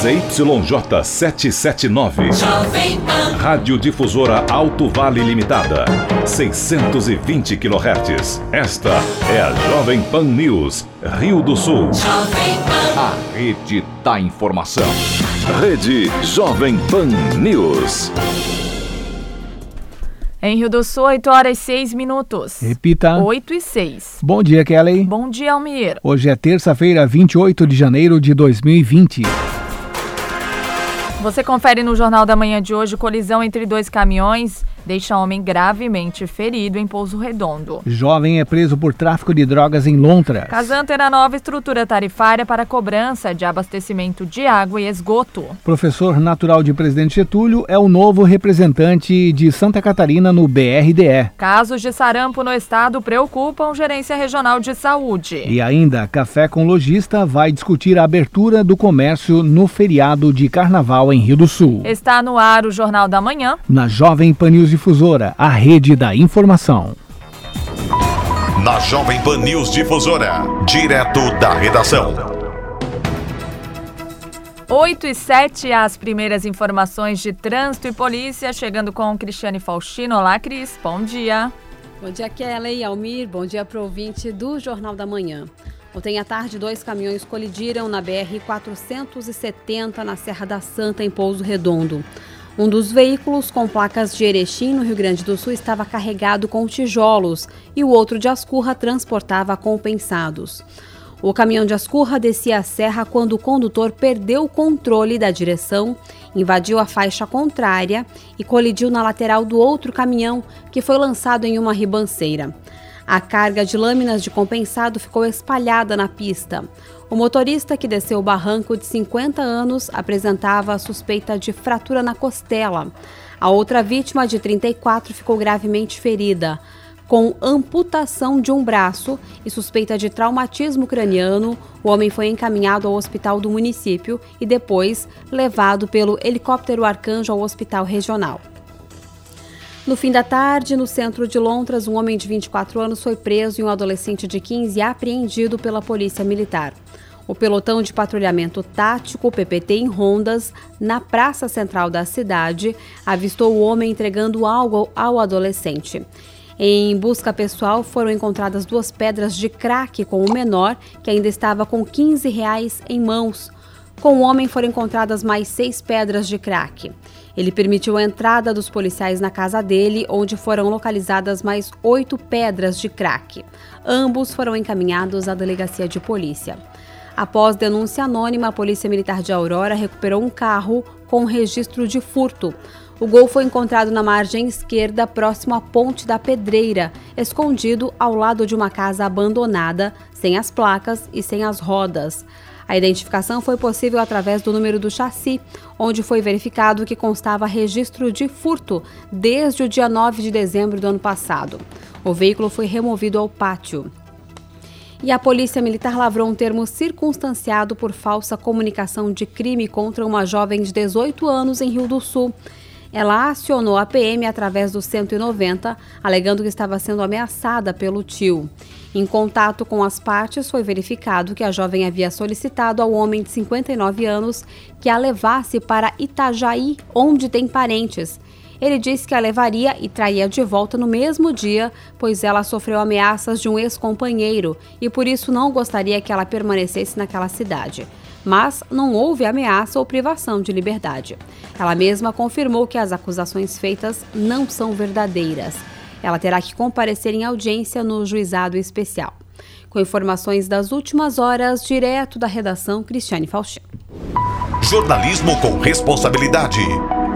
ZYJ 779. Rádio Difusora Alto Vale Limitada. 620 kHz. Esta é a Jovem Pan News, Rio do Sul. A rede da informação. Rede Jovem Pan News. Em Rio do Sul, 8 horas e 6 minutos. Repita. 8 e 6. Bom dia, Kelly. Bom dia, Almir. Hoje é terça-feira, 28 de janeiro de 2020. Você confere no Jornal da Manhã de hoje colisão entre dois caminhões deixa homem gravemente ferido em Pouso Redondo. Jovem é preso por tráfico de drogas em Lontras. Casan terá nova estrutura tarifária para cobrança de abastecimento de água e esgoto. Professor natural de Presidente Getúlio é o novo representante de Santa Catarina no BRDE. Casos de sarampo no estado preocupam Gerência Regional de Saúde. E ainda, Café com Lojista vai discutir a abertura do comércio no feriado de Carnaval em Rio do Sul. Está no ar o Jornal da Manhã. Na Jovem Pan News Difusora, a rede da informação. Na Jovem Pan News Difusora, direto da redação. 8 e 7, as primeiras informações de trânsito e polícia, chegando com Cristiane Faustino. Olá, Cris, bom dia. Bom dia, Kelly, Almir, bom dia para o ouvinte do Jornal da Manhã. Ontem à tarde, dois caminhões colidiram na BR-470, na Serra da Santa, em Pouso Redondo. Um dos veículos, com placas de Erechim, no Rio Grande do Sul, estava carregado com tijolos e o outro de Ascurra transportava compensados. O caminhão de Ascurra descia a serra quando o condutor perdeu o controle da direção, invadiu a faixa contrária e colidiu na lateral do outro caminhão, que foi lançado em uma ribanceira. A carga de lâminas de compensado ficou espalhada na pista. O motorista que desceu o barranco de 50 anos apresentava suspeita de fratura na costela. A outra vítima, de 34, ficou gravemente ferida com amputação de um braço e suspeita de traumatismo craniano, o homem foi encaminhado ao hospital do município e depois levado pelo helicóptero Arcanjo ao hospital regional. No fim da tarde, no centro de Londres, um homem de 24 anos foi preso e um adolescente de 15 apreendido pela polícia militar. O pelotão de patrulhamento tático PPT em rondas na praça central da cidade avistou o homem entregando algo ao adolescente. Em busca pessoal, foram encontradas duas pedras de crack com o menor, que ainda estava com 15 reais em mãos. Com o homem foram encontradas mais seis pedras de crack. Ele permitiu a entrada dos policiais na casa dele, onde foram localizadas mais oito pedras de crack. Ambos foram encaminhados à delegacia de polícia. Após denúncia anônima, a Polícia Militar de Aurora recuperou um carro com registro de furto. O gol foi encontrado na margem esquerda, próximo à Ponte da Pedreira, escondido ao lado de uma casa abandonada, sem as placas e sem as rodas. A identificação foi possível através do número do chassi, onde foi verificado que constava registro de furto desde o dia 9 de dezembro do ano passado. O veículo foi removido ao pátio. E a Polícia Militar lavrou um termo circunstanciado por falsa comunicação de crime contra uma jovem de 18 anos em Rio do Sul. Ela acionou a PM através do 190, alegando que estava sendo ameaçada pelo tio. Em contato com as partes, foi verificado que a jovem havia solicitado ao homem de 59 anos que a levasse para Itajaí, onde tem parentes. Ele disse que a levaria e traria de volta no mesmo dia, pois ela sofreu ameaças de um ex-companheiro e por isso não gostaria que ela permanecesse naquela cidade mas não houve ameaça ou privação de liberdade. Ela mesma confirmou que as acusações feitas não são verdadeiras. Ela terá que comparecer em audiência no juizado especial. Com informações das últimas horas, direto da redação Cristiane Faustino. Jornalismo com responsabilidade.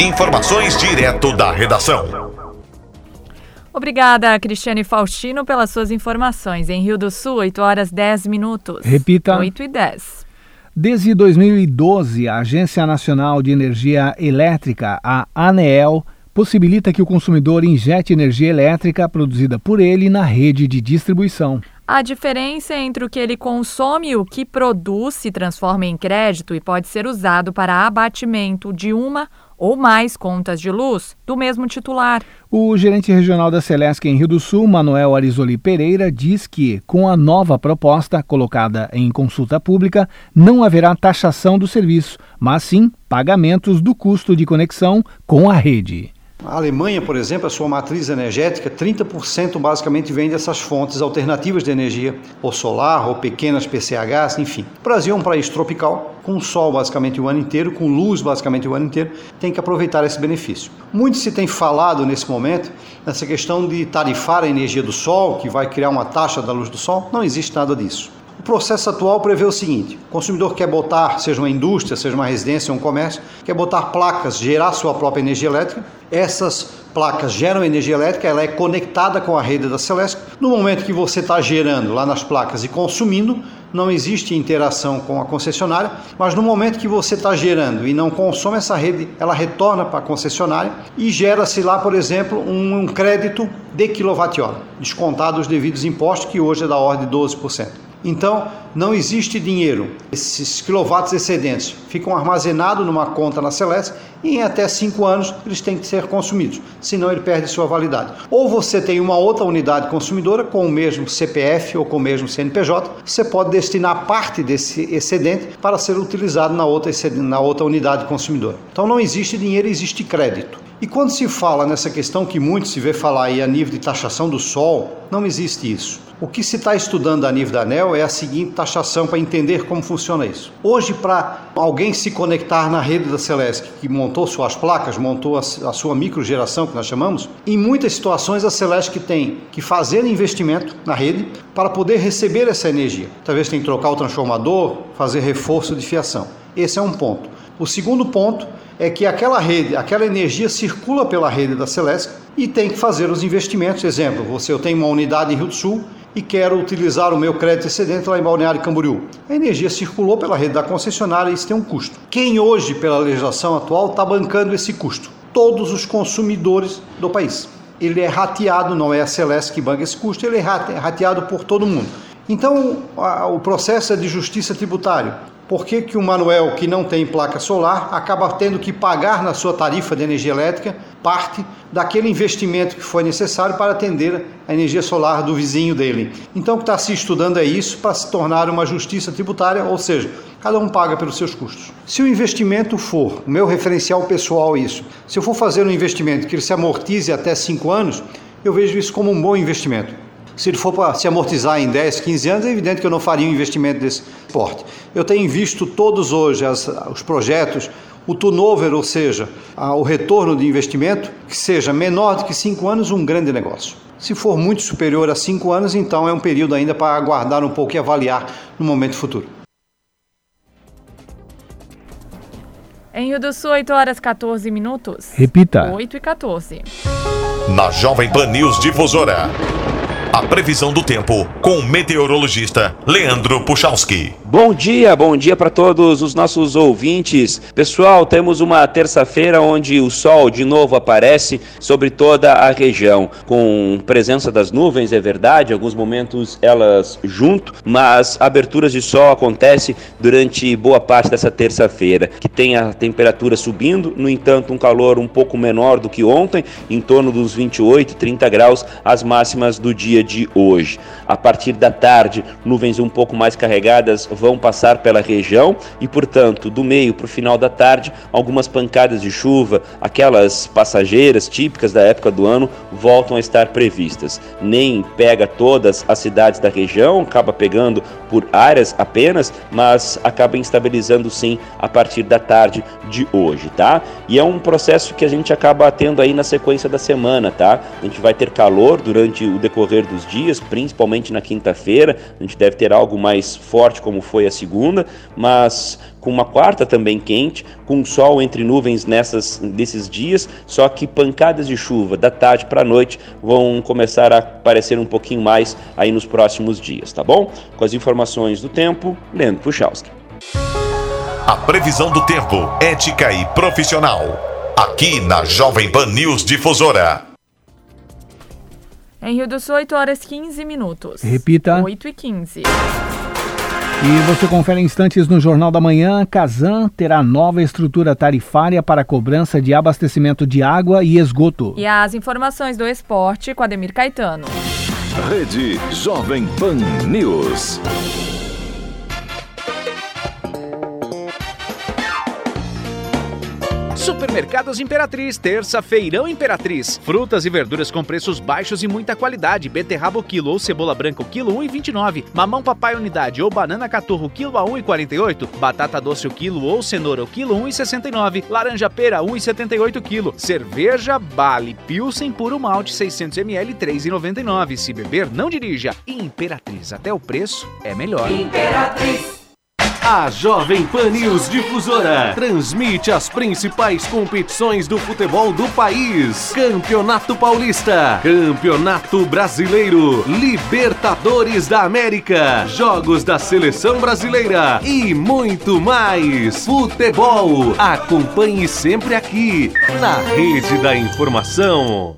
Informações direto da redação. Obrigada, Cristiane Faustino, pelas suas informações. Em Rio do Sul, 8 horas 10 minutos. Repita. 8 e 10. Desde 2012, a Agência Nacional de Energia Elétrica, a ANEEL, possibilita que o consumidor injete energia elétrica produzida por ele na rede de distribuição. A diferença entre o que ele consome e o que produz se transforma em crédito e pode ser usado para abatimento de uma ou mais contas de luz do mesmo titular. O gerente regional da Celesc em Rio do Sul, Manuel Arizoli Pereira, diz que, com a nova proposta colocada em consulta pública, não haverá taxação do serviço, mas sim pagamentos do custo de conexão com a rede. A Alemanha, por exemplo, a sua matriz energética, 30% basicamente vem dessas fontes alternativas de energia, ou solar, ou pequenas PCHs, enfim. O Brasil é um país tropical, com sol basicamente o ano inteiro, com luz basicamente o ano inteiro, tem que aproveitar esse benefício. Muito se tem falado nesse momento nessa questão de tarifar a energia do sol, que vai criar uma taxa da luz do sol. Não existe nada disso. O processo atual prevê o seguinte: o consumidor quer botar, seja uma indústria, seja uma residência, um comércio, quer botar placas, gerar sua própria energia elétrica. Essas placas geram energia elétrica, ela é conectada com a rede da Celeste. No momento que você está gerando lá nas placas e consumindo, não existe interação com a concessionária, mas no momento que você está gerando e não consome essa rede, ela retorna para a concessionária e gera-se lá, por exemplo, um, crédito de quilowatt-hora, descontado os devidos impostos, que hoje é da ordem de 12%. Então, não existe dinheiro. Esses quilowatts excedentes ficam armazenados numa conta na Celeste e em até cinco anos eles têm que ser consumidos, senão ele perde sua validade. Ou você tem uma outra unidade consumidora com o mesmo CPF ou com o mesmo CNPJ, você pode destinar parte desse excedente para ser utilizado na outra, na outra unidade consumidora. Então não existe dinheiro, existe crédito. E quando se fala nessa questão que muito se vê falar aí a nível de taxação do sol, não existe isso. O que se está estudando a nível da ANEL é a seguinte taxação para entender como funciona isso. Hoje, para alguém se conectar na rede da Celesc, que montou suas placas, montou a, sua microgeração, que nós chamamos, em muitas situações a Celesc tem que fazer investimento na rede para poder receber essa energia. Talvez tem que trocar o transformador, fazer reforço de fiação. Esse é um ponto. O segundo ponto é que aquela rede, aquela energia circula pela rede da Celesc e tem que fazer os investimentos. Exemplo, você tenho uma unidade em Rio do Sul e quero utilizar o meu crédito excedente lá em Balneário Camboriú. A energia circulou pela rede da concessionária e isso tem um custo. Quem hoje, pela legislação atual, está bancando esse custo? Todos os consumidores do país. Ele é rateado, não é a Celeste que banca esse custo, ele é rateado por todo mundo. Então, o processo é de justiça tributária. Por que, que o Manuel, que não tem placa solar, acaba tendo que pagar na sua tarifa de energia elétrica parte daquele investimento que foi necessário para atender a energia solar do vizinho dele? Então, o que está se estudando é isso para se tornar uma justiça tributária, ou seja, cada um paga pelos seus custos. Se o investimento for, o meu referencial pessoal é isso, se eu for fazer um investimento que ele se amortize até 5 anos, eu vejo isso como um bom investimento. Se ele for para se amortizar em 10, 15 anos, é evidente que eu não faria um investimento desse porte. Eu tenho visto todos hoje as, os projetos, o turnover, ou seja, a, o retorno de investimento, que seja menor do que 5 anos, um grande negócio. Se for muito superior a 5 anos, então é um período ainda para aguardar um pouco e avaliar no momento futuro. Em Rio do Sul, 8 horas 14 minutos. Repita. 8 e 14. Na Jovem Pan News Difusora. A previsão do tempo com o meteorologista Leandro Puchalski. Bom dia, bom dia para todos os nossos ouvintes. Pessoal, temos uma terça-feira onde o sol de novo aparece sobre toda a região, com presença das nuvens, é verdade, alguns momentos elas junto, mas aberturas de sol acontece durante boa parte dessa terça-feira, que tem a temperatura subindo, no entanto, um calor um pouco menor do que ontem, em torno dos 28, 30 graus, as máximas do dia de hoje. A partir da tarde, nuvens um pouco mais carregadas vão passar pela região e, portanto, do meio para o final da tarde, algumas pancadas de chuva, aquelas passageiras típicas da época do ano, voltam a estar previstas. Nem pega todas as cidades da região, acaba pegando por áreas apenas, mas acaba instabilizando sim a partir da tarde de hoje, tá? E é um processo que a gente acaba tendo aí na sequência da semana, tá? A gente vai ter calor durante o decorrer dos dias, principalmente na quinta-feira. A gente deve ter algo mais forte, como foi a segunda, mas com uma quarta também quente, com sol entre nuvens nessas, nesses dias, só que pancadas de chuva da tarde para a noite vão começar a aparecer um pouquinho mais aí nos próximos dias, tá bom? Com as informações do tempo, Leandro Puchalski. A previsão do tempo, ética e profissional. Aqui na Jovem Pan News Difusora. Em Rio do Sul, 8 horas 15 minutos. Repita. 8 e 15. E você confere instantes no Jornal da Manhã. Casan terá nova estrutura tarifária para cobrança de abastecimento de água e esgoto. E as informações do esporte com Ademir Caetano. Rede Jovem Pan News. Supermercados Imperatriz, terça-feirão Imperatriz. Frutas e verduras com preços baixos e muita qualidade. Beterraba o quilo ou cebola branca o quilo 1,29. Mamão papai unidade ou banana caturro quilo a 1,48. Batata doce o quilo ou cenoura o quilo 1,69. Laranja pera 1,78 quilo. Cerveja Bale Pilsen puro malte 600 ml 3,99. Se beber, não dirija. Imperatriz, até o preço é melhor. Imperatriz. A Jovem Pan News Difusora transmite as principais competições do futebol do país: Campeonato Paulista, Campeonato Brasileiro, Libertadores da América, Jogos da Seleção Brasileira e muito mais. Futebol. Acompanhe sempre aqui na Rede da Informação.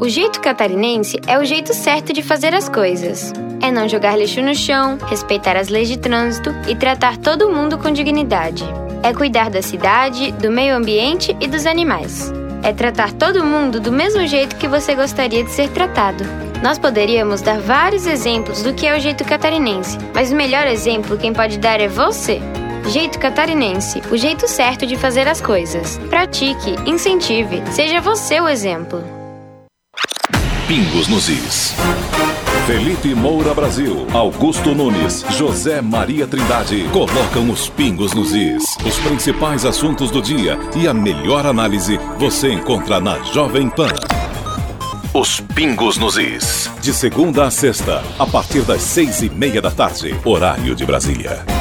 O jeito catarinense é o jeito certo de fazer as coisas. É não jogar lixo no chão, respeitar as leis de trânsito e tratar todo mundo com dignidade. É cuidar da cidade, do meio ambiente e dos animais. É tratar todo mundo do mesmo jeito que você gostaria de ser tratado. Nós poderíamos dar vários exemplos do que é o jeito catarinense, mas o melhor exemplo quem pode dar é você. Jeito Catarinense, o jeito certo de fazer as coisas. Pratique, incentive, seja você o exemplo. Pingos nos Is. Felipe Moura Brasil, Augusto Nunes, José Maria Trindade colocam os pingos nos is. Os principais assuntos do dia e a melhor análise você encontra na Jovem Pan. Os pingos nos is. De segunda a sexta, a partir das seis e meia da tarde, horário de Brasília.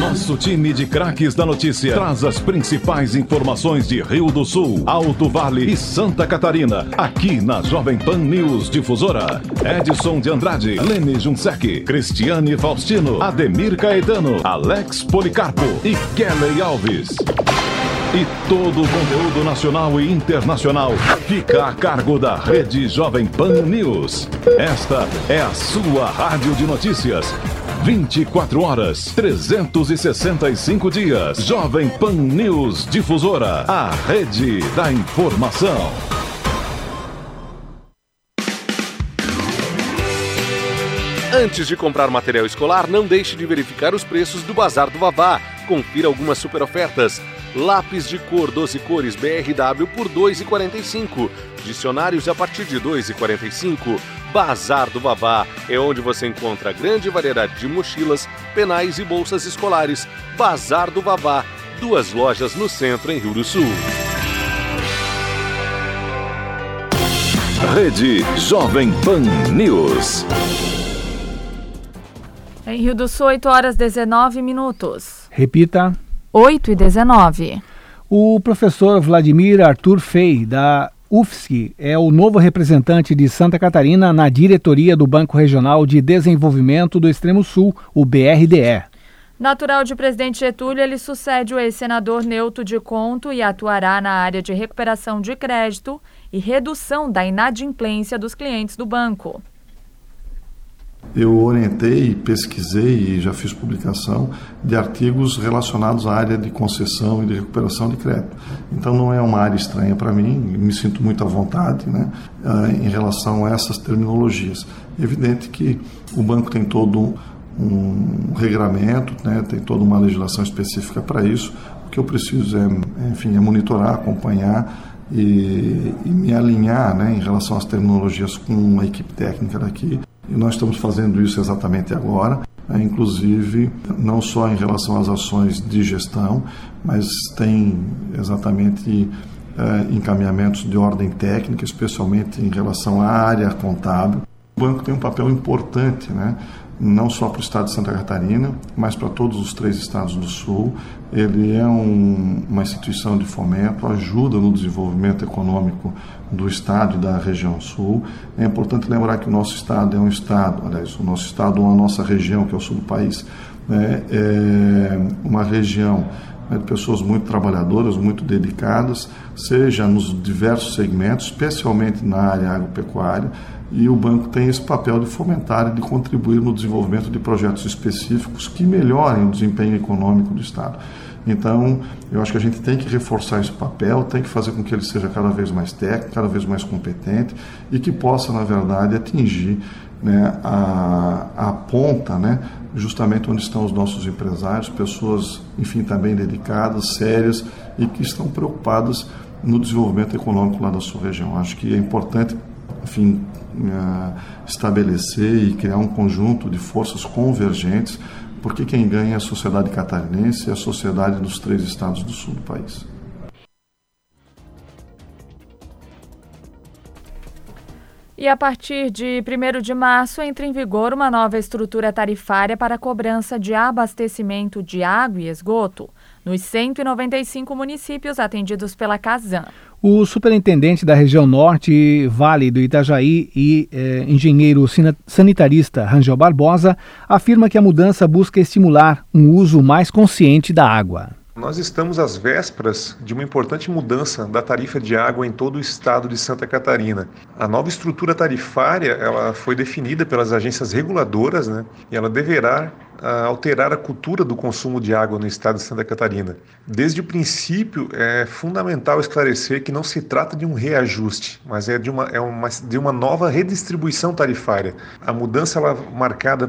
Nosso time de craques da notícia traz as principais informações de Rio do Sul, Alto Vale e Santa Catarina, aqui na Jovem Pan News Difusora. Edson de Andrade, Lene Junsec, Cristiane Faustino, Ademir Caetano, Alex Policarpo e Kelly Alves. E todo o conteúdo nacional e internacional fica a cargo da Rede Jovem Pan News. Esta é a sua rádio de notícias 24 horas, 365 dias. Jovem Pan News Difusora, a rede da informação. Antes de comprar material escolar, não deixe de verificar os preços do Bazar do Vavá. Confira algumas super ofertas. Lápis de cor 12 cores BRW por R$ 2,45. Dicionários a partir de R$ 2,45. Bazar do Vavá é onde você encontra grande variedade de mochilas, penais e bolsas escolares. Bazar do Vavá, duas lojas no centro em Rio do Sul. Rede Jovem Pan News. Em Rio do Sul, 8 horas 19 minutos. Repita. 8 e 19. O professor Vladimir Arthur Fei, da UFSC é o novo representante de Santa Catarina na diretoria do Banco Regional de Desenvolvimento do Extremo Sul, o BRDE. Natural de Presidente Getúlio, ele sucede o ex-senador Neuto de Conto e atuará na área de recuperação de crédito e redução da inadimplência dos clientes do banco. Eu orientei, pesquisei e já fiz publicação de artigos relacionados à área de concessão e de recuperação de crédito. Então não é uma área estranha para mim, me sinto muito à vontade né, ah, em relação a essas terminologias. É evidente que o banco tem todo um regramento, né, tem toda uma legislação específica para isso. O que eu preciso é, enfim, é monitorar, acompanhar e, e me alinhar né, em relação às terminologias com uma equipe técnica daqui e nós estamos fazendo isso exatamente agora, né, inclusive não só em relação às ações de gestão, mas tem exatamente é, encaminhamentos de ordem técnica, especialmente em relação à área contábil. O banco tem um papel importante, né? Não só para o estado de Santa Catarina, mas para todos os três estados do sul. Ele é um, uma instituição de fomento, ajuda no desenvolvimento econômico do estado e da região sul. É importante lembrar que o nosso estado é um estado, aliás, o nosso estado ou a nossa região, que é o sul do país, né, é uma região né, de pessoas muito trabalhadoras, muito dedicadas, seja nos diversos segmentos, especialmente na área agropecuária, e o banco tem esse papel de fomentar e de contribuir no desenvolvimento de projetos específicos que melhorem o desempenho econômico do Estado. Então, eu acho que a gente tem que reforçar esse papel, tem que fazer com que ele seja cada vez mais técnico, cada vez mais competente e que possa, na verdade, atingir né, a, a ponta, né, justamente onde estão os nossos empresários, pessoas, enfim, também dedicadas, sérias e que estão preocupadas no desenvolvimento econômico lá da sua região. Acho que é importante, enfim, estabelecer e criar um conjunto de forças convergentes, porque quem ganha é a sociedade catarinense e a sociedade dos três estados do sul do país. E a partir de 1 de março entra em vigor uma nova estrutura tarifária para a cobrança de abastecimento de água e esgoto nos 195 municípios atendidos pela Casan. O superintendente da região norte, Vale do Itajaí e eh, engenheiro sanitarista Rangel Barbosa afirma que a mudança busca estimular um uso mais consciente da água. Nós estamos às vésperas de uma importante mudança da tarifa de água em todo o estado de Santa Catarina. A nova estrutura tarifária ela foi definida pelas agências reguladoras né, e ela deverá a alterar a cultura do consumo de água no estado de Santa Catarina. Desde o princípio, é fundamental esclarecer que não se trata de um reajuste, mas é de uma, é uma, de uma nova redistribuição tarifária. A mudança ela, marcada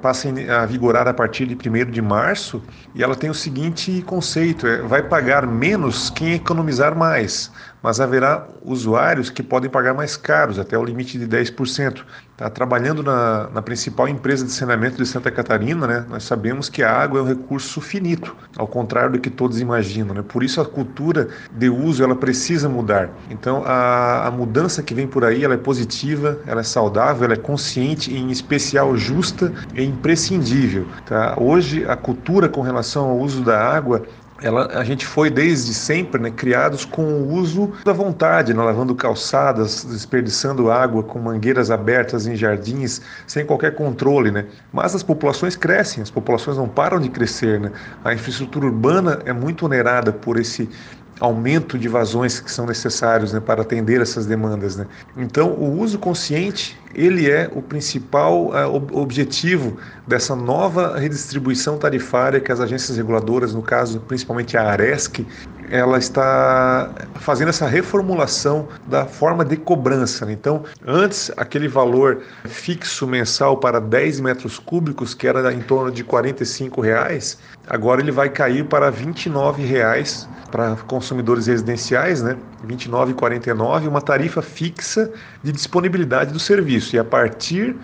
passa a vigorar a partir de 1 de março e ela tem o seguinte conceito: é, vai pagar menos quem economizar mais mas haverá usuários que podem pagar mais caros, até o limite de 10%. Tá trabalhando na, na, principal empresa de saneamento de Santa Catarina, né, nós sabemos que a água é um recurso finito, ao contrário do que todos imaginam. Né? Por isso a cultura de uso ela precisa mudar. Então a, a mudança que vem por aí ela é positiva, ela é saudável, ela é consciente e em especial justa e imprescindível. Tá? Hoje a cultura com relação ao uso da água ela, a gente foi desde sempre né, criados com o uso da vontade, né, lavando calçadas, desperdiçando água com mangueiras abertas em jardins, sem qualquer controle. Né? Mas as populações crescem, as populações não param de crescer. Né? A infraestrutura urbana é muito onerada por esse aumento de vazões que são necessários né, para atender essas demandas. Né? Então, o uso consciente ele é o principal uh, objetivo dessa nova redistribuição tarifária que as agências reguladoras, no caso principalmente a Aresc, ela está fazendo essa reformulação da forma de cobrança. Né? Então, antes aquele valor fixo mensal para 10 metros cúbicos, que era em torno de 45 reais, agora ele vai cair para 29 reais para consumidores residenciais, né? 29,49, uma tarifa fixa de disponibilidade do serviço. E a partir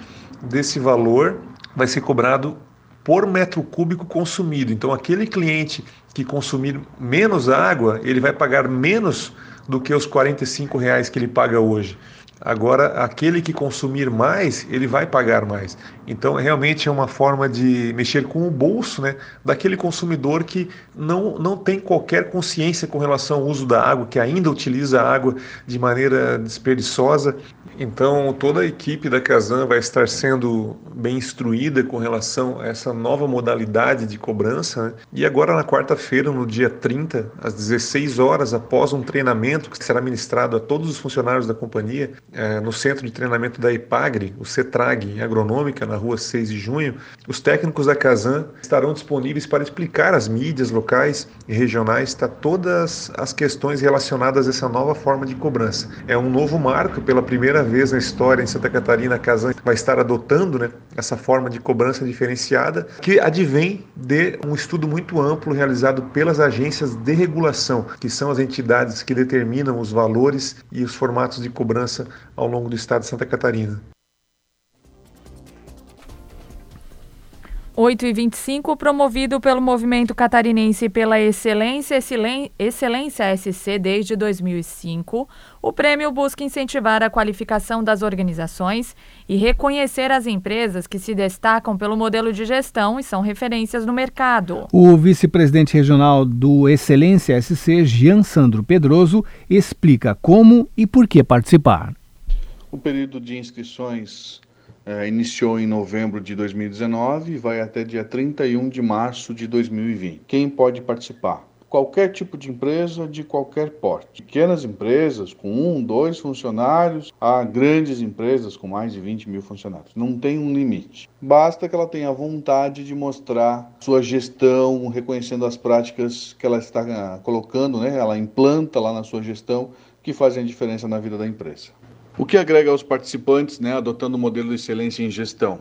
desse valor vai ser cobrado por metro cúbico consumido. Então, aquele cliente que consumir menos água, ele vai pagar menos do que os 45 reais que ele paga hoje. Agora, aquele que consumir mais, ele vai pagar mais. Então, realmente é uma forma de mexer com o bolso né, daquele consumidor que não, não tem qualquer consciência com relação ao uso da água, que ainda utiliza a água de maneira desperdiciosa. Então, toda a equipe da Casan vai estar sendo bem instruída com relação a essa nova modalidade de cobrança. Né? E agora, na quarta-feira, no dia 30, às 16 horas, após um treinamento que será ministrado a todos os funcionários da companhia, é, no centro de treinamento da IPAGRE, o CETRAG, em agronômica, na rua 6 de junho, os técnicos da Casan estarão disponíveis para explicar às mídias locais e regionais tá, todas as questões relacionadas a essa nova forma de cobrança. É um novo marco, pela primeira vez na história em Santa Catarina, a Casan vai estar adotando né, essa forma de cobrança diferenciada, que advém de um estudo muito amplo realizado pelas agências de regulação, que são as entidades que determinam os valores e os formatos de cobrança ao longo do estado de Santa Catarina. 8 e 25, promovido pelo Movimento Catarinense pela Excelência, Excelência SC desde 2005, o prêmio busca incentivar a qualificação das organizações e reconhecer as empresas que se destacam pelo modelo de gestão e são referências no mercado. O vice-presidente regional do Excelência SC, Jean Sandro Pedroso, explica como e por que participar. O período de inscrições é, iniciou em novembro de 2019 e vai até dia 31 de março de 2020. Quem pode participar? qualquer tipo de empresa de qualquer porte. Pequenas empresas com um, dois funcionários, a grandes empresas com mais de 20 mil funcionários. Não tem um limite. Basta que ela tenha vontade de mostrar sua gestão, reconhecendo as práticas que ela está ah, colocando, né? ela implanta lá na sua gestão, que fazem a diferença na vida da empresa. O que agrega aos participantes, né, adotando o modelo de excelência em gestão?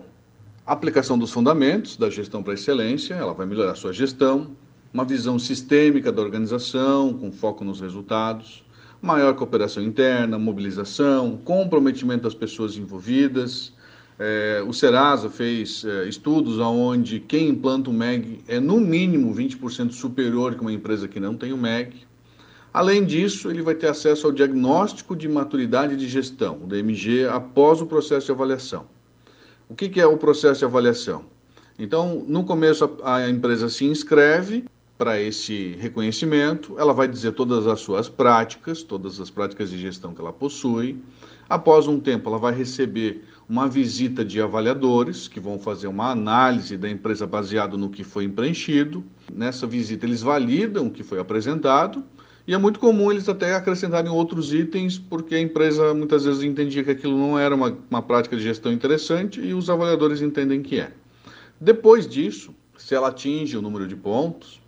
aplicação dos fundamentos da gestão para excelência, ela vai melhorar sua gestão, uma visão sistêmica da organização, com foco nos resultados, maior cooperação interna, mobilização, comprometimento das pessoas envolvidas. É, o Serasa fez é, estudos onde quem implanta o MEG é no mínimo 20% superior que uma empresa que não tem o MEG. Além disso, ele vai ter acesso ao diagnóstico de maturidade de gestão, o DMG, após o processo de avaliação. O que, que é o processo de avaliação? Então, no começo, a, a empresa se inscreve para esse reconhecimento, ela vai dizer todas as suas práticas, todas as práticas de gestão que ela possui. Após um tempo, ela vai receber uma visita de avaliadores que vão fazer uma análise da empresa baseado no que foi preenchido. Nessa visita, eles validam o que foi apresentado e é muito comum eles até acrescentarem outros itens, porque a empresa muitas vezes entendia que aquilo não era uma, uma prática de gestão interessante e os avaliadores entendem que é. Depois disso, se ela atinge o número de pontos,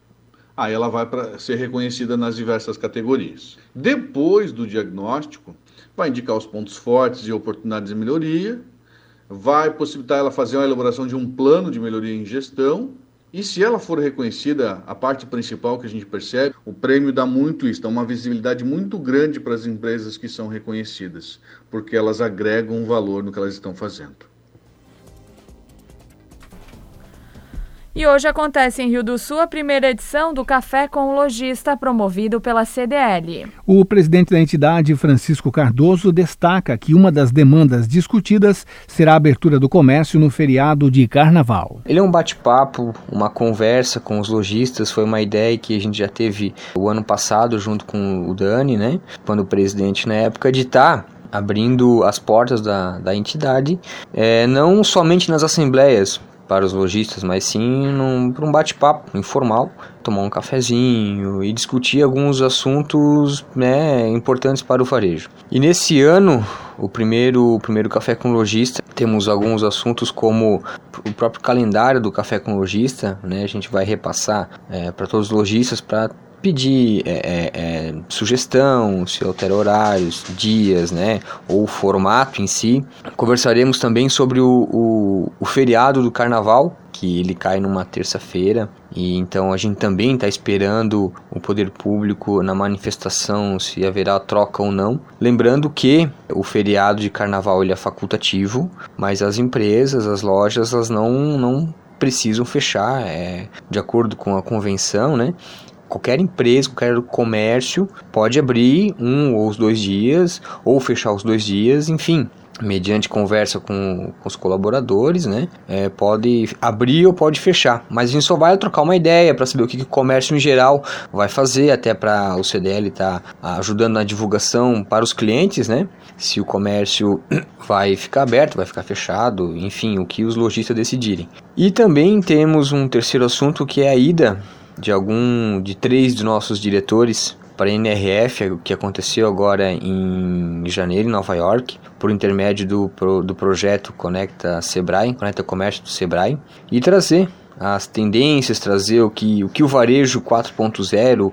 aí ela vai para ser reconhecida nas diversas categorias. Depois do diagnóstico, vai indicar os pontos fortes e oportunidades de melhoria, vai possibilitar ela fazer uma elaboração de um plano de melhoria em gestão. E se ela for reconhecida, a parte principal que a gente percebe, o prêmio dá muito isso, dá uma visibilidade muito grande para as empresas que são reconhecidas, porque elas agregam um valor no que elas estão fazendo. E hoje acontece em Rio do Sul a primeira edição do Café com o Lojista, promovido pela CDL. O presidente da entidade, Francisco Cardoso, destaca que uma das demandas discutidas será a abertura do comércio no feriado de carnaval. Ele é um bate-papo, uma conversa com os lojistas, foi uma ideia que a gente já teve o ano passado junto com o Dani, né? Quando o presidente na época de estar abrindo as portas da, da entidade, é, não somente nas assembleias, para os lojistas, mas sim para um bate-papo informal, tomar um cafezinho e discutir alguns assuntos né, importantes para o varejo. E nesse ano, o primeiro, o primeiro Café com Lojista, temos alguns assuntos como o próprio calendário do Café com Lojista, né, a gente vai repassar é, para todos os lojistas para pedir é, é, é, sugestão, se altera horários, dias, né, ou formato em si. Conversaremos também sobre o, o, o feriado do carnaval, que ele cai numa terça-feira e então a gente também está esperando o poder público na manifestação se haverá troca ou não. Lembrando que o feriado de carnaval ele é facultativo, mas as empresas, as lojas, elas não, não precisam fechar, é, de acordo com a convenção, né? Qualquer empresa, qualquer comércio pode abrir um ou os dois dias, ou fechar os dois dias, enfim. Mediante conversa com, com os colaboradores, né? É, pode abrir ou pode fechar. Mas a gente só vai trocar uma ideia para saber o que, que o comércio em geral vai fazer, até para o CDL estar tá ajudando na divulgação para os clientes, né? Se o comércio vai ficar aberto, vai ficar fechado, enfim, o que os lojistas decidirem. E também temos um terceiro assunto que é a ida de algum de três dos nossos diretores para a NRF, que aconteceu agora em janeiro em Nova York, por intermédio do, do projeto Conecta Sebrae, Conecta Comércio do Sebrae, e trazer as tendências, trazer o que o, que o varejo 4.0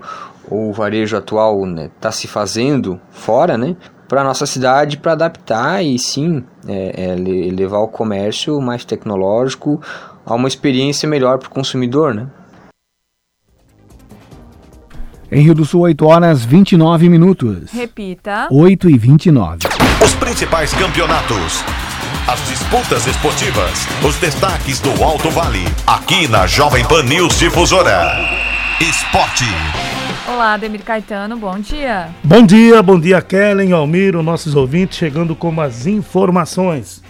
ou o varejo atual está né, tá se fazendo fora, né, para nossa cidade para adaptar e sim é, é, levar o comércio mais tecnológico a uma experiência melhor para o consumidor, né? Em Rio do Sul, 8 horas 29 minutos. Repita. 8 e 29. Os principais campeonatos. As disputas esportivas. Os destaques do Alto Vale. Aqui na Jovem Pan News Difusora. Esporte. Olá, Demir Caetano, bom dia. Bom dia, bom dia, Kellen, Almiro, nossos ouvintes, chegando com as informações.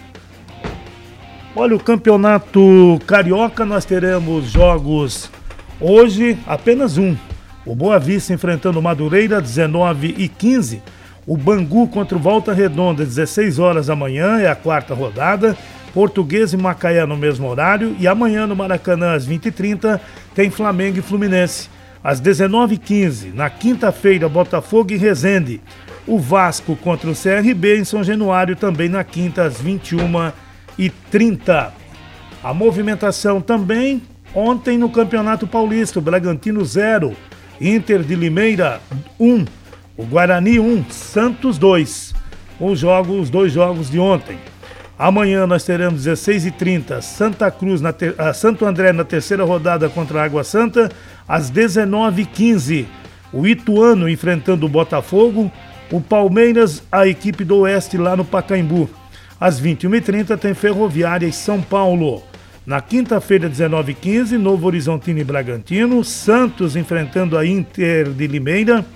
Olha, o campeonato carioca, nós teremos jogos hoje, apenas um, o Boa Vista enfrentando Madureira, 19 e 15. O Bangu contra o Volta Redonda, 16 horas da manhã, é a quarta rodada. Português e Macaé no mesmo horário. E amanhã no Maracanã, às 20h30, tem Flamengo e Fluminense. às 19h15. Na quinta-feira, Botafogo e Resende. O Vasco contra o CRB em São Januário, também na quinta, às 21h30. A movimentação também ontem no Campeonato Paulista, o Bragantino 0, Inter de Limeira 1, o Guarani 1, Santos 2. Os jogos, os dois jogos de ontem. Amanhã nós teremos 16h30 Santa Cruz, na ter... Ah, Santo André na terceira rodada contra a Água Santa. Às 19h15, o Ituano enfrentando o Botafogo. O Palmeiras, a equipe do Oeste lá no Pacaembu. Às 21h30 tem Ferroviária e São Paulo. Na quinta-feira, 19h15, Novo Horizontino e Bragantino. Santos enfrentando a Inter de Limeira.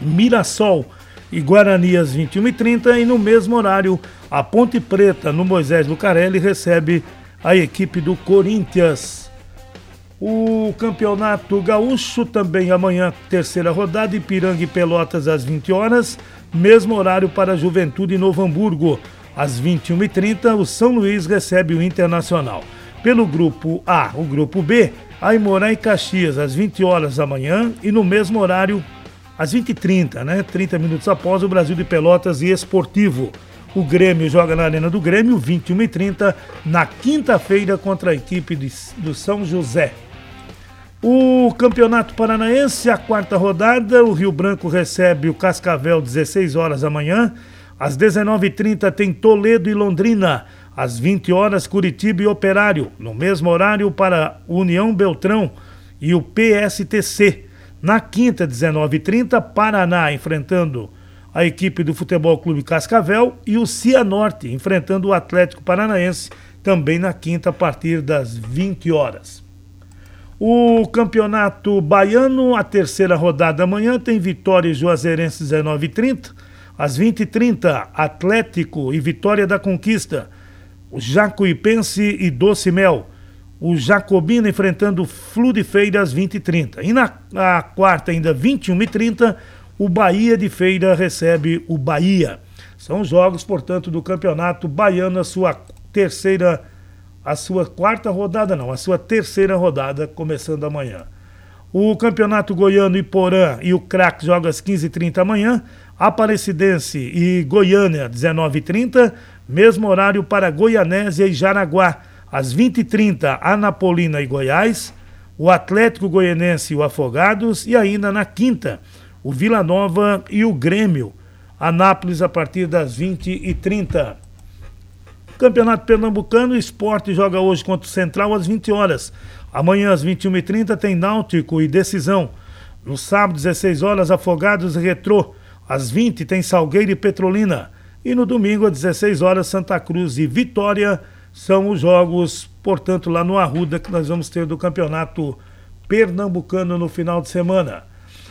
Mirassol e Guarani às 21h30 e no mesmo horário a Ponte Preta no Moisés Lucarelli recebe a equipe do Corinthians. O Campeonato Gaúcho também amanhã, terceira rodada, Ipiranga e Pelotas às 20 horas, mesmo horário para a Juventude em Novo Hamburgo. Às 21h30, o São Luís recebe o Internacional. Pelo grupo A, o grupo B, Aimoré e Caxias às 20 horas da manhã e no mesmo horário às 20h30, né? 30 minutos após o Brasil de Pelotas e Esportivo. O Grêmio joga na Arena do Grêmio, 21h30, na quinta-feira contra a equipe de, do São José. O Campeonato Paranaense, a quarta rodada, o Rio Branco recebe o Cascavel 16 horas da manhã. Às 19h30 tem Toledo e Londrina. Às 20 horas, Curitiba e Operário. No mesmo horário para União Beltrão e o PSTC. Na quinta, 19h30, Paraná enfrentando a equipe do Futebol Clube Cascavel e o Cianorte enfrentando o Atlético Paranaense também na quinta a partir das 20 horas. O Campeonato Baiano, a terceira rodada amanhã tem Vitória e Juazeirense 19h30, às 20h30 Atlético e Vitória da Conquista, Jacuipense e Doce Mel o Jacobina enfrentando o Flu de Feira às 20h30. E na quarta, ainda 21h30, o Bahia de Feira recebe o Bahia. São jogos, portanto, do Campeonato Baiano, a sua terceira, a sua quarta rodada, não, a sua terceira rodada, começando amanhã. O Campeonato Goiano Iporã e o Crack jogam às 15h30 amanhã. Aparecidense e Goiânia, 19h30. Mesmo horário para Goianésia e Jaraguá às 20h30, Anapolina e Goiás, o Atlético Goianense e o Afogados, e ainda na quinta, o Vila Nova e o Grêmio. Anápolis a partir das 20h30. Campeonato Pernambucano, o esporte joga hoje contra o Central às 20 horas. Amanhã às 21h30 tem Náutico e Decisão. No sábado, 16 horas, Afogados e Retrô. Às 20 tem Salgueiro e Petrolina. E no domingo, às 16 horas, Santa Cruz e Vitória são os jogos, portanto, lá no Arruda que nós vamos ter do Campeonato Pernambucano no final de semana.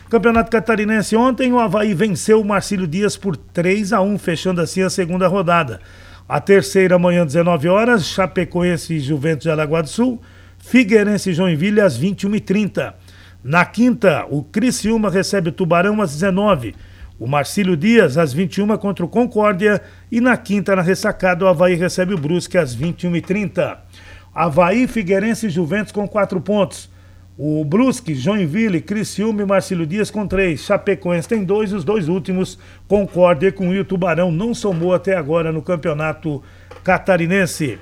Campeonato Catarinense ontem, o Havaí venceu o Marcílio Dias por 3 a 1 fechando assim a segunda rodada. A terceira, amanhã, 19 horas, Chapecoense e Juventus de Alagoas do Sul, Figueirense e Joinville às 21h30. Na quinta, o Criciúma recebe o Tubarão às 19 o Marcílio Dias, às 21 contra o Concórdia. E na quinta, na ressacada, o Havaí recebe o Brusque às 21h30. Havaí, Figueirense e Juventus com quatro pontos. O Brusque, Joinville, Criciúma e Marcílio Dias com três. Chapecoense tem dois os dois últimos, Concórdia com o Tubarão, não somou até agora no campeonato catarinense.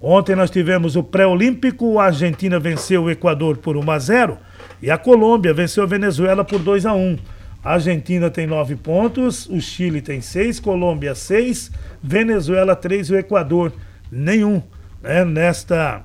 Ontem nós tivemos o pré-olímpico, a Argentina venceu o Equador por 1 a 0 e a Colômbia venceu a Venezuela por 2 a 1. Argentina tem nove pontos, o Chile tem seis, Colômbia seis, Venezuela três e o Equador nenhum né, nesta,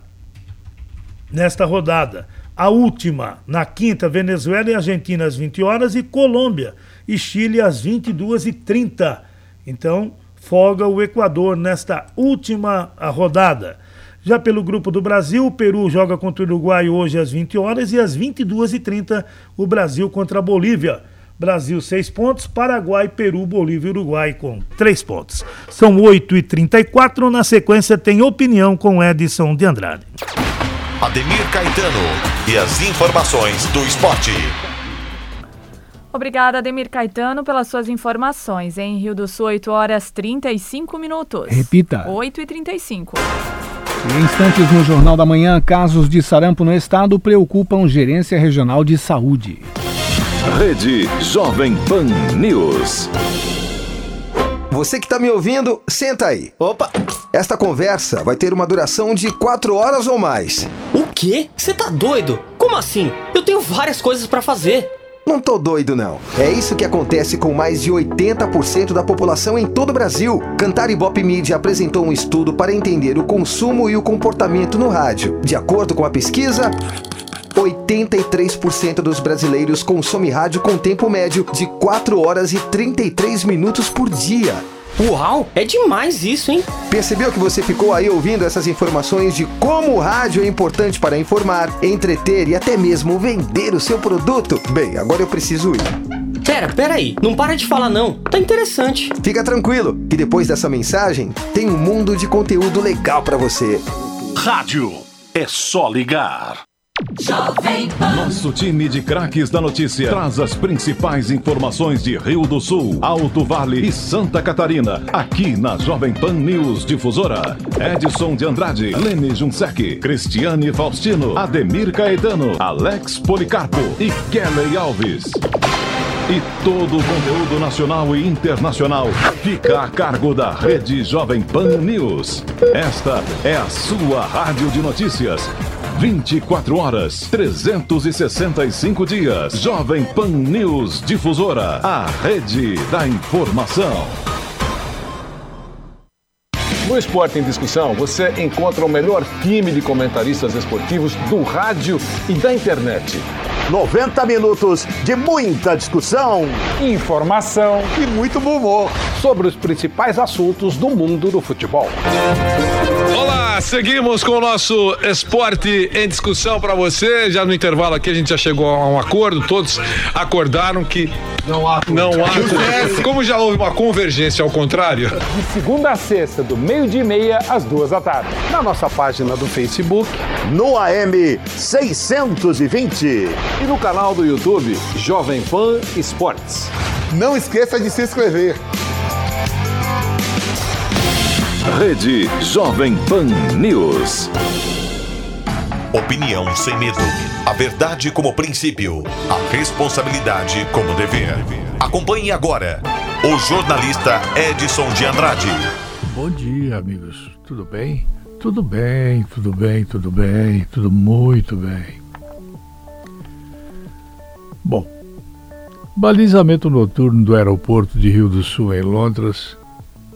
nesta rodada. A última, na quinta, Venezuela e Argentina às 20 horas e Colômbia e Chile às 22 e 30. Então, folga o Equador nesta última rodada. Já pelo grupo do Brasil, o Peru joga contra o Uruguai hoje às 20 horas e às 22 e 30 o Brasil contra a Bolívia. Brasil 6 pontos, Paraguai, Peru, Bolívia e Uruguai com 3 pontos. São 8h34, na sequência tem opinião com Edson de Andrade. Ademir Caetano e as informações do esporte. Obrigada, Ademir Caetano, pelas suas informações. Em Rio do Sul, 8 horas 35 minutos. Repita. 8 e 35 Em instantes no Jornal da Manhã, casos de sarampo no estado preocupam Gerência Regional de Saúde. Rede Jovem Pan News. Você que está me ouvindo, senta aí. Opa! Esta conversa vai ter uma duração de quatro horas ou mais. O quê? Você tá doido? Como assim? Eu tenho várias coisas para fazer. Não tô doido, não. É isso que acontece com mais de 80% da população em todo o Brasil. Cantar Ibope Media apresentou um estudo para entender o consumo e o comportamento no rádio. De acordo com a pesquisa, 83% dos brasileiros consomem rádio com tempo médio de 4 horas e 33 minutos por dia. Uau, é demais isso, hein? Percebeu que você ficou aí ouvindo essas informações de como o rádio é importante para informar, entreter e até mesmo vender o seu produto? Bem, agora eu preciso ir. Pera, pera aí, não para de falar não, tá interessante. Fica tranquilo, que depois dessa mensagem tem um mundo de conteúdo legal para você. Rádio é só ligar. Nosso time de craques da notícia traz as principais informações de Rio do Sul, Alto Vale e Santa Catarina, aqui na Jovem Pan News Difusora. Edson de Andrade, Lene Junsec, Cristiane Faustino, Ademir Caetano, Alex Policarpo e Kelly Alves. E todo o conteúdo nacional e internacional fica a cargo da Rede Jovem Pan News. Esta é a sua rádio de notícias 24 horas, 365 dias. Jovem Pan News Difusora, a rede da informação. No Esporte em Discussão, você encontra o melhor time de comentaristas esportivos do rádio e da internet. 90 minutos de muita discussão, informação e muito bom humor sobre os principais assuntos do mundo do futebol. Olá, seguimos com o nosso esporte em discussão para você. Já no intervalo aqui a gente já chegou a um acordo, todos acordaram que não há não há como já houve uma convergência ao contrário. De segunda a sexta, do meio-dia e meia às duas da tarde, na nossa página do Facebook, no AM 620 e no canal do YouTube Jovem Pan Esportes. Não esqueça de se inscrever. Rede Jovem Pan News. Opinião sem medo. A verdade como princípio. A responsabilidade como dever. Acompanhe agora o jornalista Edson de Andrade. Bom dia, amigos. Tudo bem? Tudo bem, tudo bem, tudo bem, tudo muito bem. Bom, balizamento noturno do aeroporto de Rio do Sul, em Londres,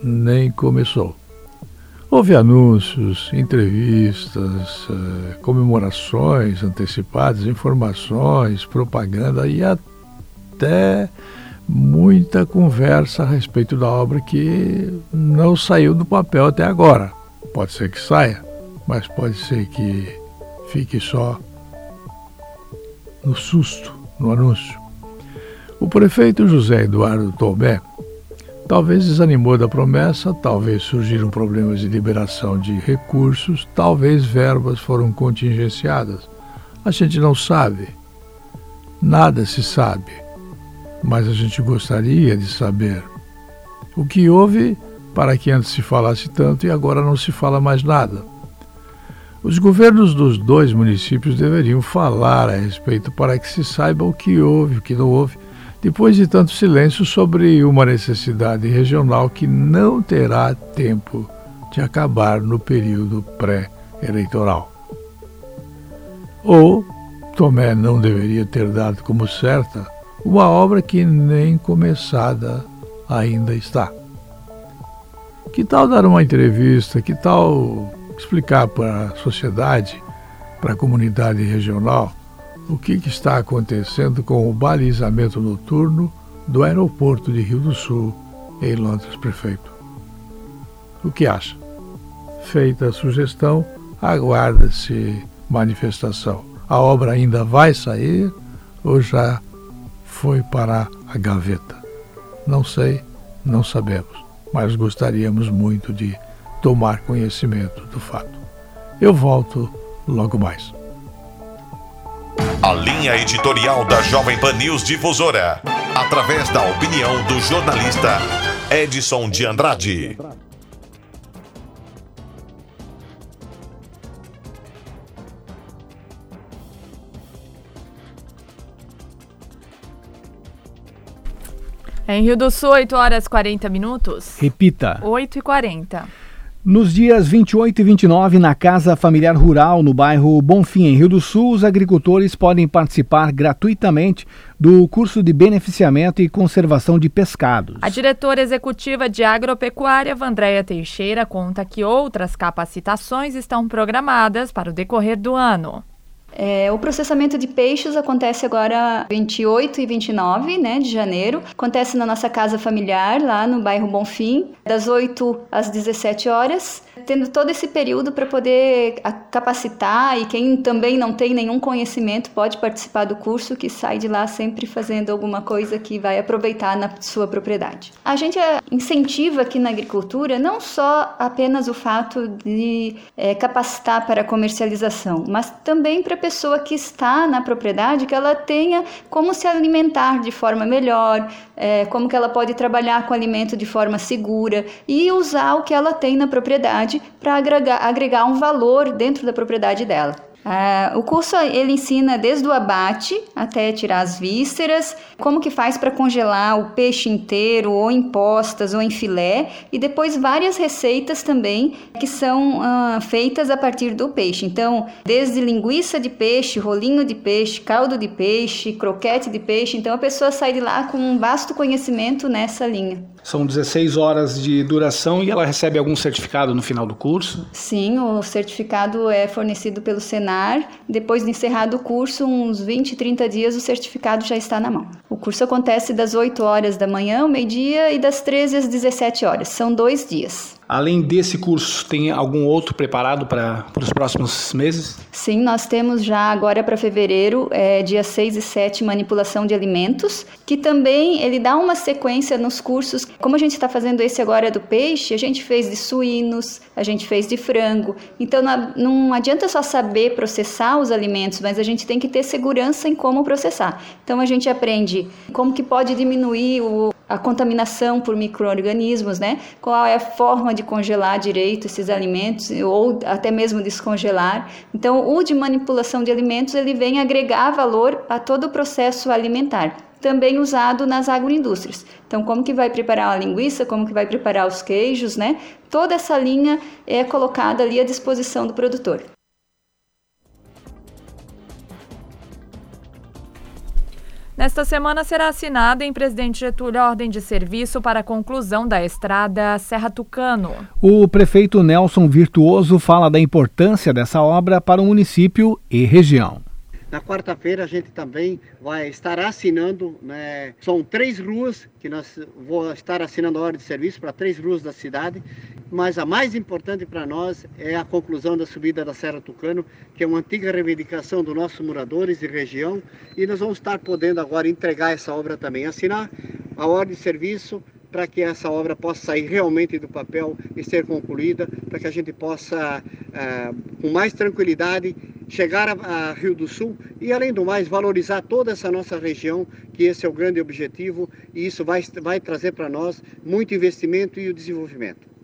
nem começou. Houve anúncios, entrevistas, eh, comemorações antecipadas, informações, propaganda e até muita conversa a respeito da obra que não saiu do papel até agora. Pode ser que saia, mas pode ser que fique só no susto, no anúncio. O prefeito José Eduardo Tomé Talvez desanimou da promessa, talvez surgiram problemas de liberação de recursos, talvez verbas foram contingenciadas. A gente não sabe. Nada se sabe. Mas a gente gostaria de saber. O que houve para que antes se falasse tanto e agora não se fala mais nada? Os governos dos dois municípios deveriam falar a respeito para que se saiba o que houve, o que não houve depois de tanto silêncio sobre uma necessidade regional que não terá tempo de acabar no período pré-eleitoral. Ou Tomé não deveria ter dado como certa uma obra que nem começada ainda está. Que tal dar uma entrevista? Que tal explicar para a sociedade, para a comunidade regional, o que, que está acontecendo com o balizamento noturno do aeroporto de Rio do Sul, em Londres, prefeito. O que acha? Feita a sugestão, aguarda-se manifestação. A obra ainda vai sair ou já foi para a gaveta? Não sei, não sabemos, mas gostaríamos muito de tomar conhecimento do fato. Eu volto logo mais. A linha editorial da Jovem Pan News Difusora, através da opinião do jornalista Edson de Andrade. Em Rio do Sul, 8 horas 40 minutos. Repita. 8 e 40. Nos dias 28 e 29, na Casa Familiar Rural, no bairro Bonfim, em Rio do Sul, os agricultores podem participar gratuitamente do curso de beneficiamento e conservação de pescados. A diretora executiva de agropecuária, Vandréia Teixeira, conta que outras capacitações estão programadas para o decorrer do ano. É, o processamento de peixes acontece agora 28 e 29 né, de janeiro. Acontece na nossa casa familiar, lá no bairro Bonfim, das 8 às 17 horas tendo todo esse período para poder capacitar e quem também não tem nenhum conhecimento pode participar do curso que sai de lá sempre fazendo alguma coisa que vai aproveitar na sua propriedade. A gente é, incentiva aqui na agricultura não só apenas o fato de é, capacitar para comercialização, mas também para pessoa que está na propriedade que ela tenha como se alimentar de forma melhor, é, como que ela pode trabalhar com alimento de forma segura e usar o que ela tem na propriedade para agregar, agregar um valor dentro da propriedade dela. Uh, o curso ele ensina desde o abate até tirar as vísceras, como que faz para congelar o peixe inteiro, ou em postas, ou em filé, e depois várias receitas também que são uh, feitas a partir do peixe. Então, desde linguiça de peixe, rolinho de peixe, caldo de peixe, croquete de peixe. Então, a pessoa sai de lá com um vasto conhecimento nessa linha. São 16 horas de duração e ela recebe algum certificado no final do curso? Sim, o certificado é fornecido pelo Senar. Depois de encerrado o curso, uns 20, 30 dias, o certificado já está na mão. O curso acontece das 8 horas da manhã ao meio-dia e das 13 às 17 horas. São dois dias. Além desse curso, tem algum outro preparado para os próximos meses? Sim, nós temos já agora para fevereiro, é, dia 6 e 7, manipulação de alimentos, que também ele dá uma sequência nos cursos. Como a gente está fazendo esse agora do peixe, a gente fez de suínos, a gente fez de frango. Então não, não adianta só saber processar os alimentos, mas a gente tem que ter segurança em como processar. Então a gente aprende como que pode diminuir o, a contaminação por micro-organismos, né? Qual é a forma de congelar direito esses alimentos ou até mesmo descongelar. Então, o de manipulação de alimentos ele vem agregar valor a todo o processo alimentar também usado nas agroindústrias. Então, como que vai preparar a linguiça, como que vai preparar os queijos, né? Toda essa linha é colocada ali à disposição do produtor. Nesta semana será assinada em Presidente Getúlio a ordem de serviço para a conclusão da estrada Serra Tucano. O prefeito Nelson Virtuoso fala da importância dessa obra para o município e região. Na quarta-feira a gente também vai estar assinando, né, são três ruas que nós vou estar assinando a ordem de serviço para três ruas da cidade, mas a mais importante para nós é a conclusão da subida da Serra Tucano, que é uma antiga reivindicação dos nossos moradores de região, e nós vamos estar podendo agora entregar essa obra também, assinar a ordem de serviço para que essa obra possa sair realmente do papel e ser concluída, para que a gente possa, é, com mais tranquilidade, chegar a, a, Rio do Sul e, além do mais, valorizar toda essa nossa região, que esse é o grande objetivo e isso vai, vai trazer para nós muito investimento e o desenvolvimento.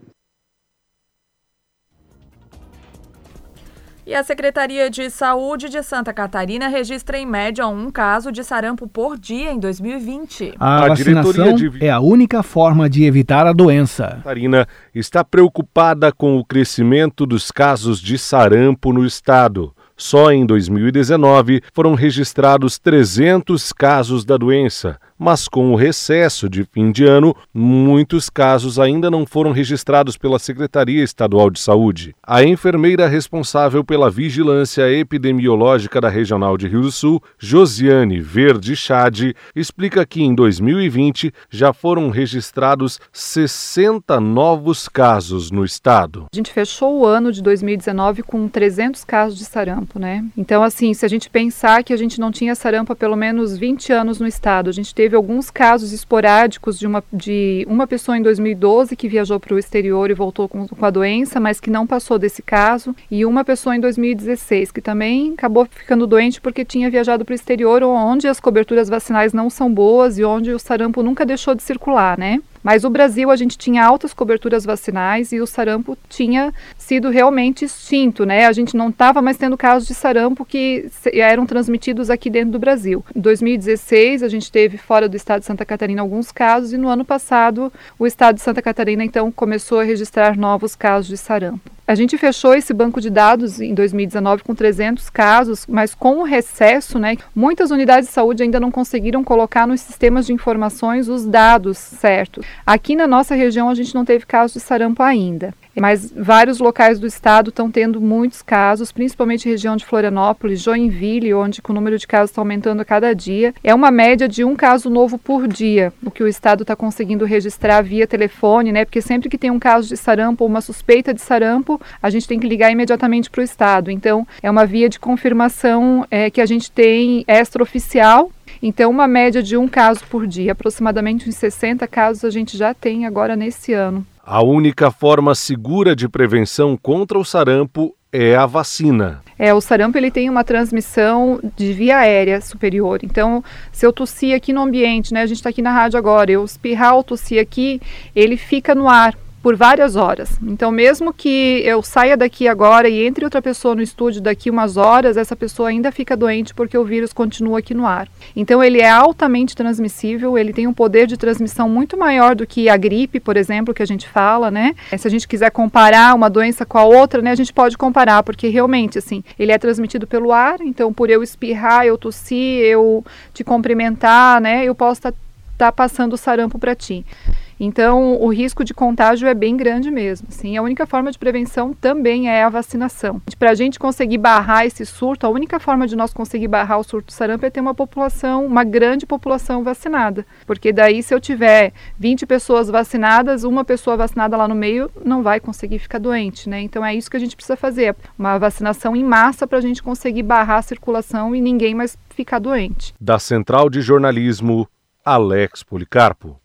E a Secretaria de Saúde de Santa Catarina registra em média um caso de sarampo por dia em 2020. A, a vacinação de... é a única forma de evitar a doença. Catarina está preocupada com o crescimento dos casos de sarampo no estado. Só em 2019 foram registrados 300 casos da doença, mas com o recesso de fim de ano, muitos casos ainda não foram registrados pela Secretaria Estadual de Saúde. A enfermeira responsável pela vigilância epidemiológica da Regional de Rio do Sul, Josiane Verde Chade, explica que em 2020 já foram registrados 60 novos casos no estado. A gente fechou o ano de 2019 com 300 casos de sarampo, né? Então, assim, se a gente pensar que a gente não tinha sarampo há pelo menos 20 anos no estado, a gente teve teve alguns casos esporádicos de uma, de uma pessoa em 2012 que viajou para o exterior e voltou com, com, a doença, mas que não passou desse caso, e uma pessoa em 2016 que também acabou ficando doente porque tinha viajado para o exterior, onde as coberturas vacinais não são boas e onde o sarampo nunca deixou de circular, né? Mas o Brasil, a gente tinha altas coberturas vacinais e o sarampo tinha sido realmente extinto, né? A gente não estava mais tendo casos de sarampo que eram transmitidos aqui dentro do Brasil. Em 2016, a gente teve fora do estado de Santa Catarina alguns casos e no ano passado o estado de Santa Catarina então começou a registrar novos casos de sarampo. A gente fechou esse banco de dados em 2019 com 300 casos, mas com o recesso, né, muitas unidades de saúde ainda não conseguiram colocar nos sistemas de informações os dados certos. Aqui na nossa região a gente não teve casos de sarampo ainda. Mas vários locais do estado estão tendo muitos casos, principalmente região de Florianópolis, Joinville, onde o número de casos está aumentando a cada dia. É uma média de um caso novo por dia, o que o estado está conseguindo registrar via telefone, né? Porque sempre que tem um caso de sarampo ou uma suspeita de sarampo, a gente tem que ligar imediatamente para o estado. Então, é uma via de confirmação é, que a gente tem extraoficial então, uma média de um caso por dia, aproximadamente uns 60 casos a gente já tem agora nesse ano. A única forma segura de prevenção contra o sarampo é a vacina. É, o sarampo ele tem uma transmissão de via aérea superior. Então, se eu tossir aqui no ambiente, né, a gente está aqui na rádio agora, eu espirrar ou tossir aqui, ele fica no ar por várias horas. Então, mesmo que eu saia daqui agora e entre outra pessoa no estúdio daqui umas horas, essa pessoa ainda fica doente porque o vírus continua aqui no ar. Então, ele é altamente transmissível, ele tem um poder de transmissão muito maior do que a gripe, por exemplo, que a gente fala, né? Se a gente quiser comparar uma doença com a outra, né, a gente pode comparar, porque realmente, assim, ele é transmitido pelo ar, então por eu espirrar, eu tossir, eu te cumprimentar, né, eu posso estar tá, tá passando o sarampo para ti. Então, o risco de contágio é bem grande mesmo. Sim, a única forma de prevenção também é a vacinação. Para a gente conseguir barrar esse surto, a única forma de nós conseguir barrar o surto do sarampo é ter uma população, uma grande população vacinada. Porque daí, se eu tiver 20 pessoas vacinadas, uma pessoa vacinada lá no meio não vai conseguir ficar doente, né? Então, é isso que a gente precisa fazer, uma vacinação em massa para a gente conseguir barrar a circulação e ninguém mais ficar doente. Da Central de Jornalismo, Alex Policarpo.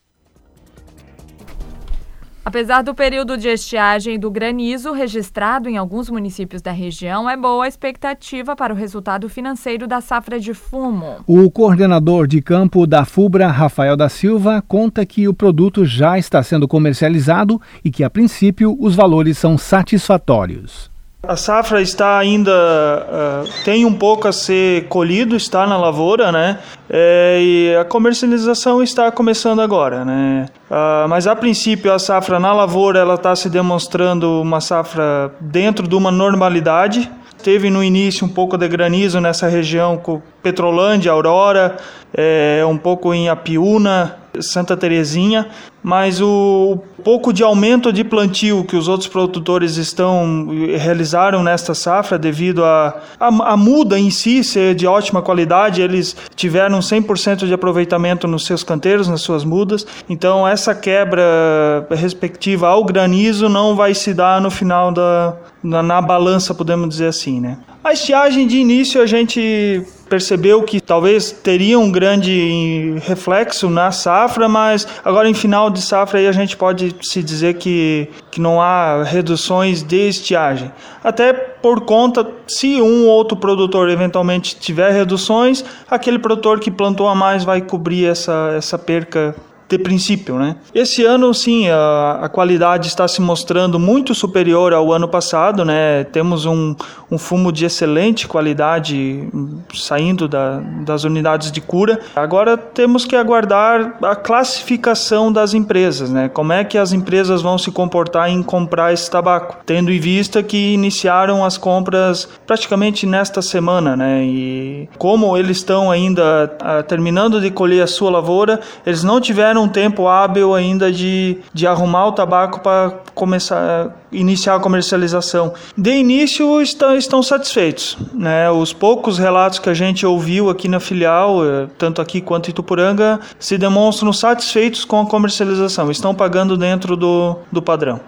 Apesar do período de estiagem do granizo registrado em alguns municípios da região, é boa a expectativa para o resultado financeiro da safra de fumo. O coordenador de campo da FUBRA, Rafael da Silva, conta que o produto já está sendo comercializado e que, a princípio, os valores são satisfatórios. A safra está ainda uh, tem um pouco a ser colhido, está na lavoura, né? É, e a comercialização está começando agora, né? Uh, mas a princípio a safra na lavoura ela está se demonstrando uma safra dentro de uma normalidade. Teve no início um pouco de granizo nessa região com Petrolândia, Aurora, é, um pouco em Apiúna, Santa Terezinha, mas o pouco de aumento de plantio que os outros produtores estão realizaram nesta safra devido a, a, a muda em si ser de ótima qualidade, eles tiveram 100% de aproveitamento nos seus canteiros, nas suas mudas. Então essa quebra respectiva ao granizo não vai se dar no final da na, na balança, podemos dizer assim, né? A estiagem de início a gente percebeu que talvez teria um grande reflexo na safra, mas agora em final de safra aí a gente pode se dizer que, que não há reduções de estiagem. Até por conta, se um ou outro produtor eventualmente tiver reduções, aquele produtor que plantou a mais vai cobrir essa, essa perca de princípio, né? Esse ano, sim, a, a, qualidade está se mostrando muito superior ao ano passado, né? Temos um, um fumo de excelente qualidade saindo da, das unidades de cura. Agora temos que aguardar a classificação das empresas, né? Como é que as empresas vão se comportar em comprar esse tabaco, tendo em vista que iniciaram as compras praticamente nesta semana, né? E como eles estão ainda ah, terminando de colher a sua lavoura, eles não tiveram tiveram um tempo hábil ainda de, de arrumar o tabaco para começar iniciar a comercialização. De início estão, estão satisfeitos, né? Os poucos relatos que a gente ouviu aqui na filial, eh, tanto aqui quanto em Tupuranga, se demonstram satisfeitos com a comercialização, estão pagando dentro do, do padrão.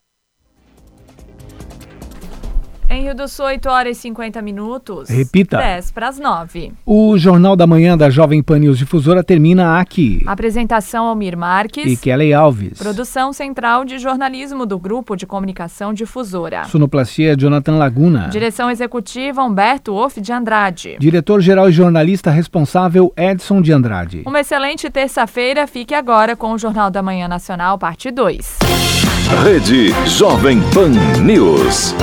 Em Rio do Sul, 8 horas e 50 minutos. Repita. 10 para as 9. O Jornal da Manhã da Jovem Pan News Difusora termina aqui. Apresentação Almir Marques. E Kelly Alves. Produção central de jornalismo do Grupo de Comunicação Difusora. Sonoplastia Jonathan Laguna. Direção executiva Humberto Off de Andrade. Diretor-geral e jornalista responsável Edson de Andrade. Uma excelente terça-feira. Fique agora com o Jornal da Manhã Nacional, parte 2. Rede Jovem Pan News.